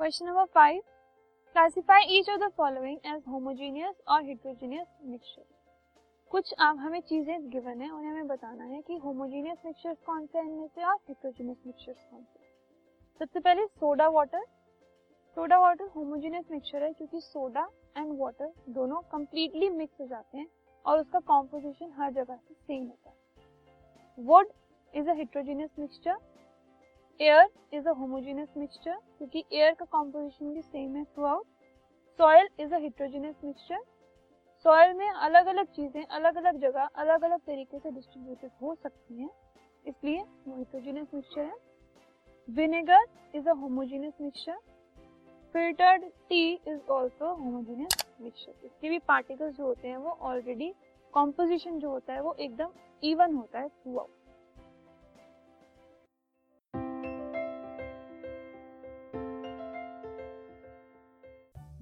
Question number five. Classify each of the following as homogeneous or heterogeneous mixture. कुछ आप हमें चीज़ें given है और हमें बताना है कि होमोजीनियस मिक्सचर्स कौन से हैं इनमें से और हेट्रोजीनियस मिक्सचर्स कौन से सबसे पहले soda water soda water homogeneous mixture है क्योंकि सोडा एंड वाटर दोनों कंप्लीटली मिक्स हो जाते हैं और उसका कॉम्पोजिशन हर जगह से सेम होता है wood is a heterogeneous mixture air is a homogeneous mixture क्योंकि एयर का कॉम्पोजिशन भी सेम है throughout soil is a mixture soil में अलग अलग चीज़ें अलग अलग जगह अलग अलग तरीके से डिस्ट्रीब्यूटेड हो सकती हैं. इसलिए वो हेट्रोजीनियस मिक्सचर है. Vinegar is a homogeneous mixture filtered tea is also homogeneous mixture इसके भी पार्टिकल्स जो होते हैं वो ऑलरेडी कॉम्पोजिशन जो होता है वो एकदम इवन होता है throughout